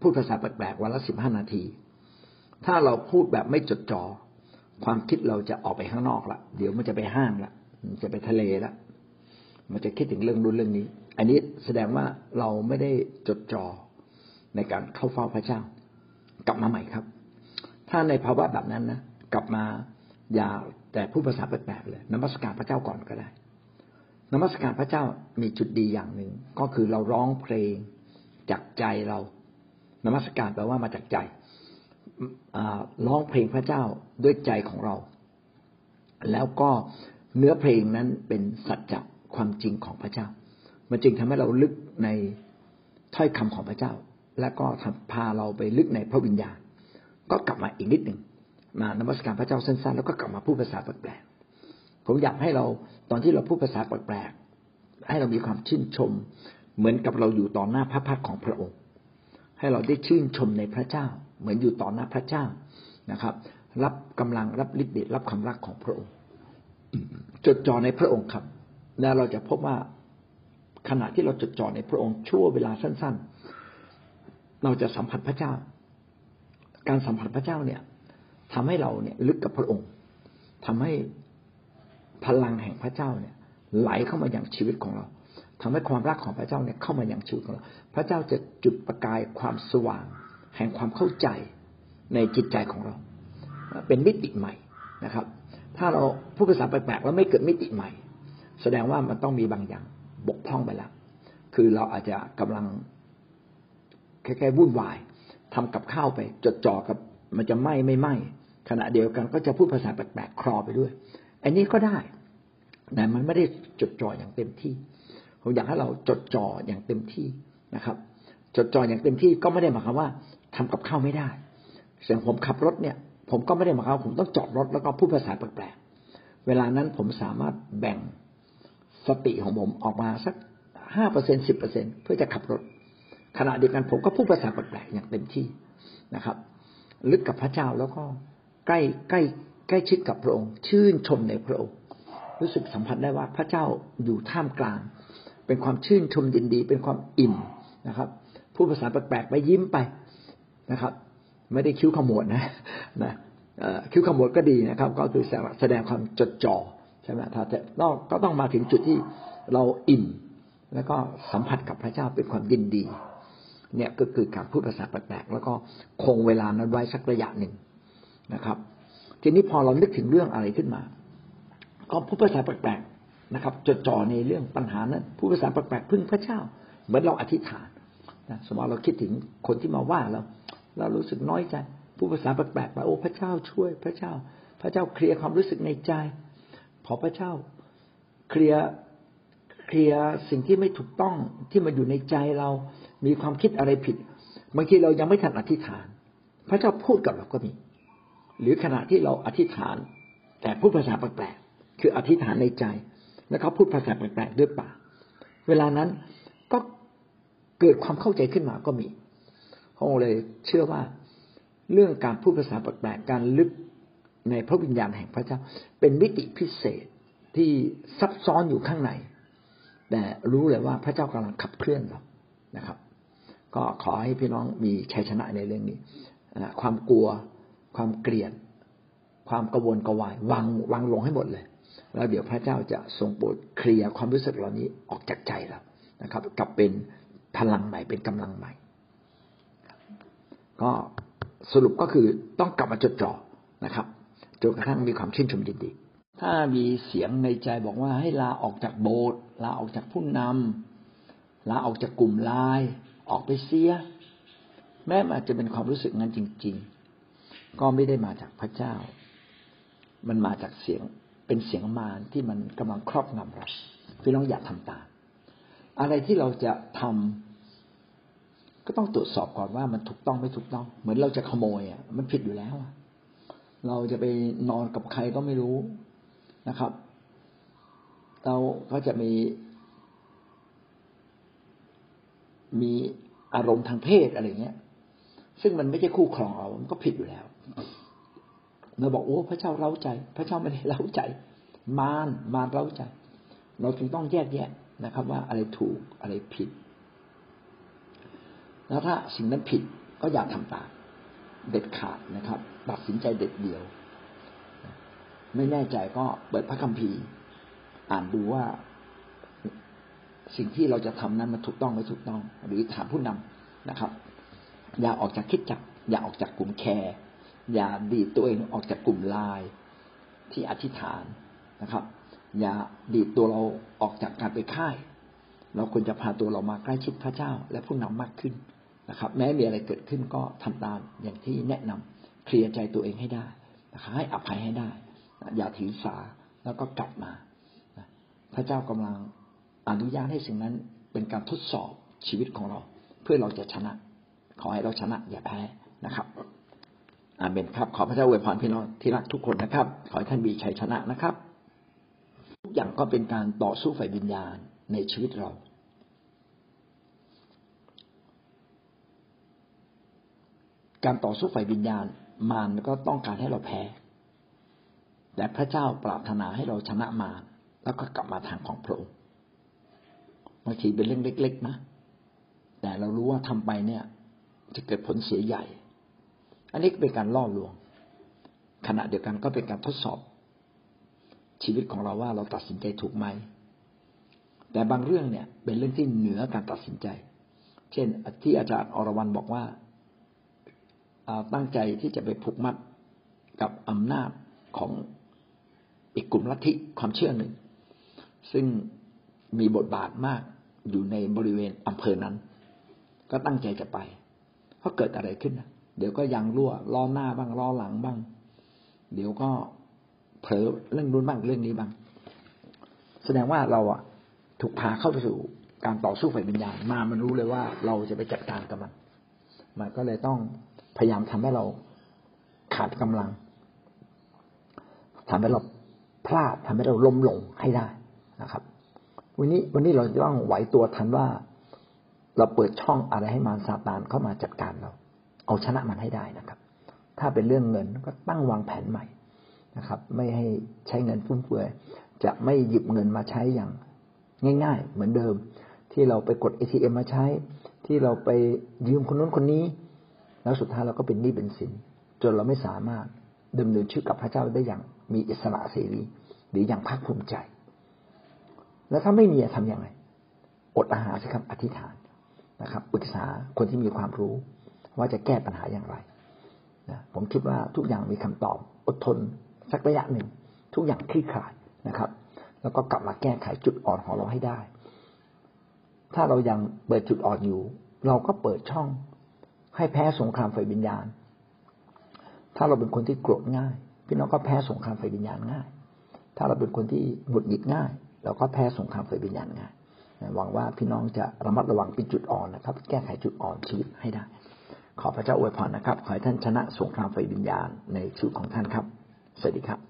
พูดภาษาแปลกๆวันละสิบห้านาที ถ้าเราพูดแบบไม่จดจอ่อความคิดเราจะออกไปข้างนอกละเดี๋ยวมันจะไปห้างละมันจะไปทะเลละมันจะคิดถึงเรื่องนู้นเรื่องนี้ อันนี้แสดงว่าเราไม่ได้จดจอ่อในการเข้าเฝ้าพระเจ้า กลับมาใหม่ครับ ถ้าในภาวะแบบนั้นนะกลับมาอย่าแต่พูดภาษาแปลกๆเลยนมัสการพระเจ้าก่อนก็ได้นมัสการพระเจ้ามีจุดดีอย่างหนึ่งก็คือเราร้องเพลงจากใจเรา นมัสการแปลว่ามาจากใจร้องเพลงพระเจ้าด้วยใจของเรา แล้วก็เนื้อเพลงนั้นเป็นสัจจะความจริงของพระเจ้า มันจึงทำให้เราลึกในถ้อยคำของพระเจ้า และก็พาเราไปลึกในพระวิญญาณ ก็กลับมาอีกนิดหนึ่งมานมัสการพระเจ้าสั้นๆแล้วก็กลับมาพูดภาษาแปลกๆผมอยากให้เราตอนที่เราพูดภาษาแปลกๆให้เรามีความชื่นชม เหมือนกับเราอยู่ต่อหน้าพระพักของพระองค์ ให้เราได้ชื่นชมในพระเจ้า เหมือนอยู่ต่อหน้าพระเจ้านะครับ รับกำลังรับฤทธิ์เดชรับความรักของพระองค์ จดจ่อในพระองค์ครับ แล้วเราจะพบว่าขณะที่เราจดจ่อในพระองค์ชั่วเวลาสั้น ๆ เราจะสัมผัสพระเจ้า การสัมผัสพระเจ้าเนี่ยทำให้เราเนี่ยลึกกับพระองค์ทำให้พลังแห่งพระเจ้าเนี่ย ไหลเข้ามาอย่างชีวิตของเรา ทำให้ความรักของพระเจ้าเนี่ยเข้ามาอย่างชีวิตของเรา พระเจ้าจะจุดประกายความสว่าง แห่งความเข้าใจในจิตใจของเรา เป็นมิติใหม่นะครับ ถ้าเราพูดภาษาแปลกๆแล้วไม่เกิดมิติใหม่ แสดงว่ามันต้องมีบางอย่างบกพร่องไปแล้ว คือเราอาจจะกำลังแค่ๆวุ่นวายทำกับข้าวไป จดจ่อกับมันจะไหม้ไม่ไหม้ขณะเดียวกันก็จะพูดภาษาแปลกๆคลอไปด้วย อันนี้ก็ได้แต่มันไม่ได้จดจ่ออย่างเต็มที่ ผมอยากให้เราจดจ่ออย่างเต็มที่นะครับ จดจ่ออย่างเต็มที่ก็ไม่ได้หมายความว่าทำกับข้าวไม่ได้เสียงผมขับรถเนี่ย ผมก็ไม่ได้หมายความผมต้องจอดรถแล้วก็พูดภาษาแปลกๆเวลานั้นผมสามารถแบ่งสติของผมออกมาสักห้าเปอร์เซ็นสิบเปอร์เซ็นเพื่อจะขับรถ ขณะเดียวกันผมก็พูดภาษาแปลกๆอย่างเต็มที่นะครับ ลึกกับพระเจ้าแล้วก็ใกล้ใกล้ใกล้ชิดกับพระองค์ ชื่นชมในพระองค์ รู้สึกสัมผัสได้ว่าพระเจ้าอยู่ท่ามกลาง เป็นความชื่นชมยินดี เป็นความอิ่มนะครับพูดภาษาแปลกๆไปยิ้มไปนะครับ ไม่ได้คิ้วขมวดนะนะคิ้วขมวดก็ดีนะครับ ก็คือแสดงความจดจ่อใช่ไหมถ้าจะก็ต้องมาถึงจุดที่เราอิ่ม แล้วก็สัมผัสกับพระเจ้าเป็นความยินดี เนี่ยก็คือการพูดภาษาแปลกๆแล้วก็คงเวลานั้นไว้สักระยะหนึ่งนะครับ ทีนี้พอเรานึกถึงเรื่องอะไรขึ้นมา ก็พูดภาษาแปลกๆ นะครับจดจ่อในเรื่องปัญหานั้นพูดภาษาแปลกๆพึ่งพระเจ้า เหมือนเราอธิษฐานนะสมมติเราคิดถึงคนที่มาว่าเราเรารู้สึกน้อยใจพูดภาษาแปลกๆไปโอ้พระเจ้าช่วยพระเจ้า พระเจ้าเคลียร์ความรู้สึกในใจพอพระเจ้าเคลียร์เคลียร์สิ่งที่ไม่ถูกต้องที่มันอยู่ในใจเรา มีความคิดอะไรผิดบางทีเรายังไม่ทันอธิษฐาน พระเจ้าพูดกับเราก็มี หรือขณะที่เราอธิษฐาน แต่พูดภาษาแปลกๆคืออธิษฐานในใจ แล้วเขาพูดภาษาแปลกๆด้วยปากเวลานั้นก็เกิดความเข้าใจขึ้นมาก็มีพระองค์เลยเชื่อว่าเรื่องการพูดภาษาแปลกๆการลึกในพระวิญญาณแห่งพระเจ้า เป็นมิติพิเศษที่ซับซ้อนอยู่ข้างใน แต่รู้เลยว่าพระเจ้ากำลังขับเคลื่อนเรานะครับ ก็ขอให้พี่น้องมีชัยชนะในเรื่องนี้ความกลัว ความเกลียด ความกระวนกระวายวางวางลงให้หมดเลย แล้วเดี๋ยวพระเจ้าจะทรงโปรดเคลียร์ความรู้สึกเหล่านี้ออกจากใจเรานะครับ กลับเป็นพลังใหม่เป็นกำลังใหม่ ก็สรุปก็คือต้องกลับมาจดจ่อนะครับจนกระทั่งมีความชื่นชมยินดี ถ้ามีเสียงในใจบอกว่าให้ลาออกจากโบสถ์ลาออกจากผู้นำลาออกจากกลุ่มไลน์ออกไปเสีย แม้อาจจะเป็นความรู้สึกนั้นจริง ๆ ก็ไม่ได้มาจากพระเจ้า มันมาจากเสียง เป็นเสียงมารที่มันกำลังครอบงำเราพี่น้องอย่าทำตาม อะไรที่เราจะทำก็ต้องตรวจสอบก่อนว่ามันถูกต้องไม่ถูกต้อง เหมือนเราจะขโมยอะมันผิดอยู่แล้วเราจะไปนอนกับใครก็ไม่รู้นะครับ เราก็จะมี มีอารมณ์ทางเพศอะไรเงี้ย ซึ่งมันไม่ใช่คู่ครองเรา มันก็ผิดอยู่แล้ว เราบอกโอ้พระเจ้าเร้าใจ พระเจ้าไม่ได้เร้าใจ มารมารเร้าใจ เราจึงต้องแยกแยะนะครับ ว่าอะไรถูกอะไรผิด แล้วถ้าสิ่งนั้นผิดก็อย่าทำตามเด็ดขาดนะครับ ตัดสินใจเด็ดเดียว ไม่แน่ใจก็เปิดพระคัมภีร์ อ่านดูว่าสิ่งที่เราจะทำนั้นมันถูกต้องไม่ถูกต้อง หรือถามผู้นำนะครับ อย่าออกจากคิดจัก อย่าออกจากกลุ่มแคร์ อย่าดีดตัวเองออกจากกลุ่มลายที่อธิษฐานนะครับ อย่าดีดตัวเราออกจากการไปค่าย เราควรจะพาตัวเรามาใกล้ชิดพระเจ้า และผู้นำมากขึ้นนะครับ แม้มีอะไรเกิดขึ้นก็ทำตามอย่างที่แนะนำเคลียร์ใจตัวเองให้ได้นะครับให้อภัยให้ได้ อย่าถือสาแล้วก็กลับมา พระเจ้ากำลังอนุญาตให้สิ่งนั้นเป็นการทดสอบชีวิตของเรา เพื่อเราจะชนะ ขอให้เราชนะอย่าแพ้นะครับ อาเมนครับ ขอพระเจ้าอวยพรพี่น้องที่รักทุกคนนะครับ ขอให้ท่านมีชัยชนะนะครับ ทุกอย่างก็เป็นการต่อสู้ฝ่ายวิญญาณในชีวิตเรา การต่อสู้ฝ่ายวิญญาณมารก็ต้องการให้เราแพ้ แต่พระเจ้าปรารถนาให้เราชนะมารแล้วก็กลับมาทางของพระองค์บางทีเป็นเรื่องเล็ก ๆ นะ แต่เรารู้ว่าทำไปเนี่ย จะเกิดผลเสียใหญ่ อันนี้เป็นการล่อลวง ขณะเดียวกันก็เป็นการทดสอบ ชีวิตของเราว่าเราตัดสินใจถูกไหม แต่บางเรื่องเนี่ย เป็นเรื่องที่เหนือการตัดสินใจ เช่น ที่อาจารย์อรวรันบอกว่าตั้งใจที่จะไปผูกมัดกับอำนาจของอีกกลุ่มลัทธิความเชื่อหนึ่ง ซึ่งมีบทบาทมากอยู่ในบริเวณอำเภอนั้น ก็ตั้งใจจะไปเพราะเกิดอะไรขึ้นนะ เดี๋ยวก็ยังรั่วล้อหน้าบ้างล้อหลังบ้าง เดี๋ยวก็เผลอเรื่องนู้นบ้างเรื่องนี้บ้าง แสดงว่าเราอะถูกพาเข้าไปสู่การต่อสู้ฝ่ายวิญญาณมามันรู้เลยว่าเราจะไปจัดการกับมัน มันก็เลยต้องพยายามทำให้เราขาดกำลังทำให้เราพลาดทำให้เราล้มลงให้ได้นะครับ วันนี้วันนี้เราจะต้องไหวตัวทันว่า เราเปิดช่องอะไรให้มารซาตานเข้ามาจัดการเรา เอาชนะมันให้ได้นะครับ ถ้าเป็นเรื่องเงินก็ตั้งวางแผนใหม่นะครับ ไม่ให้ใช้เงินฟุ่มเฟือยจะไม่หยิบเงินมาใช้อย่างง่าย ๆ เหมือนเดิม ที่เราไปกดเอทีเอ็มมาใช้ ที่เราไปยืมคนนู้นคนนี้ แล้วสุดท้ายเราก็เป็นหนี้เป็นสิน จนเราไม่สามารถดำเนินชีวิตกับพระเจ้าได้อย่างมีอิสระเสรีหรืออย่างภาคภูมิใจ แล้วถ้าไม่มีทำยังไง อดอาหารสิครับอธิษฐานนะครับปรึกษาคนที่มีความรู้ ว่าจะแก้ปัญหาอย่างไรนะผมคิดว่าทุกอย่างมีคำตอบอดทนสักระยะหนึ่ง ทุกอย่างคลี่คลายนะครับ แล้วก็กลับมาแก้ไขจุดอ่อนของเราให้ได้ ถ้าเรายังเปิดจุดอ่อนอยู่ เราก็เปิดช่องให้แพ้สงครามไฟวิญญาณ ถ้าเราเป็นคนที่โกรธง่าย พี่น้องก็แพ้สงครามไฟวิญญาณง่าย ถ้าเราเป็นคนที่หงุดหงิดง่าย เราก็แพ้สงครามไฟวิญญาณง่ายหวังว่าพี่น้องจะระมัดระวังเป็นจุดอ่อนนะครับ แก้ไขจุดอ่อนชีวิตให้ได้ ขอพระเจ้าอวยพรนะครับ ขอให้ท่านชนะสงครามไฟวิญญาณในชีวิตของท่านครับ สวัสดีครับ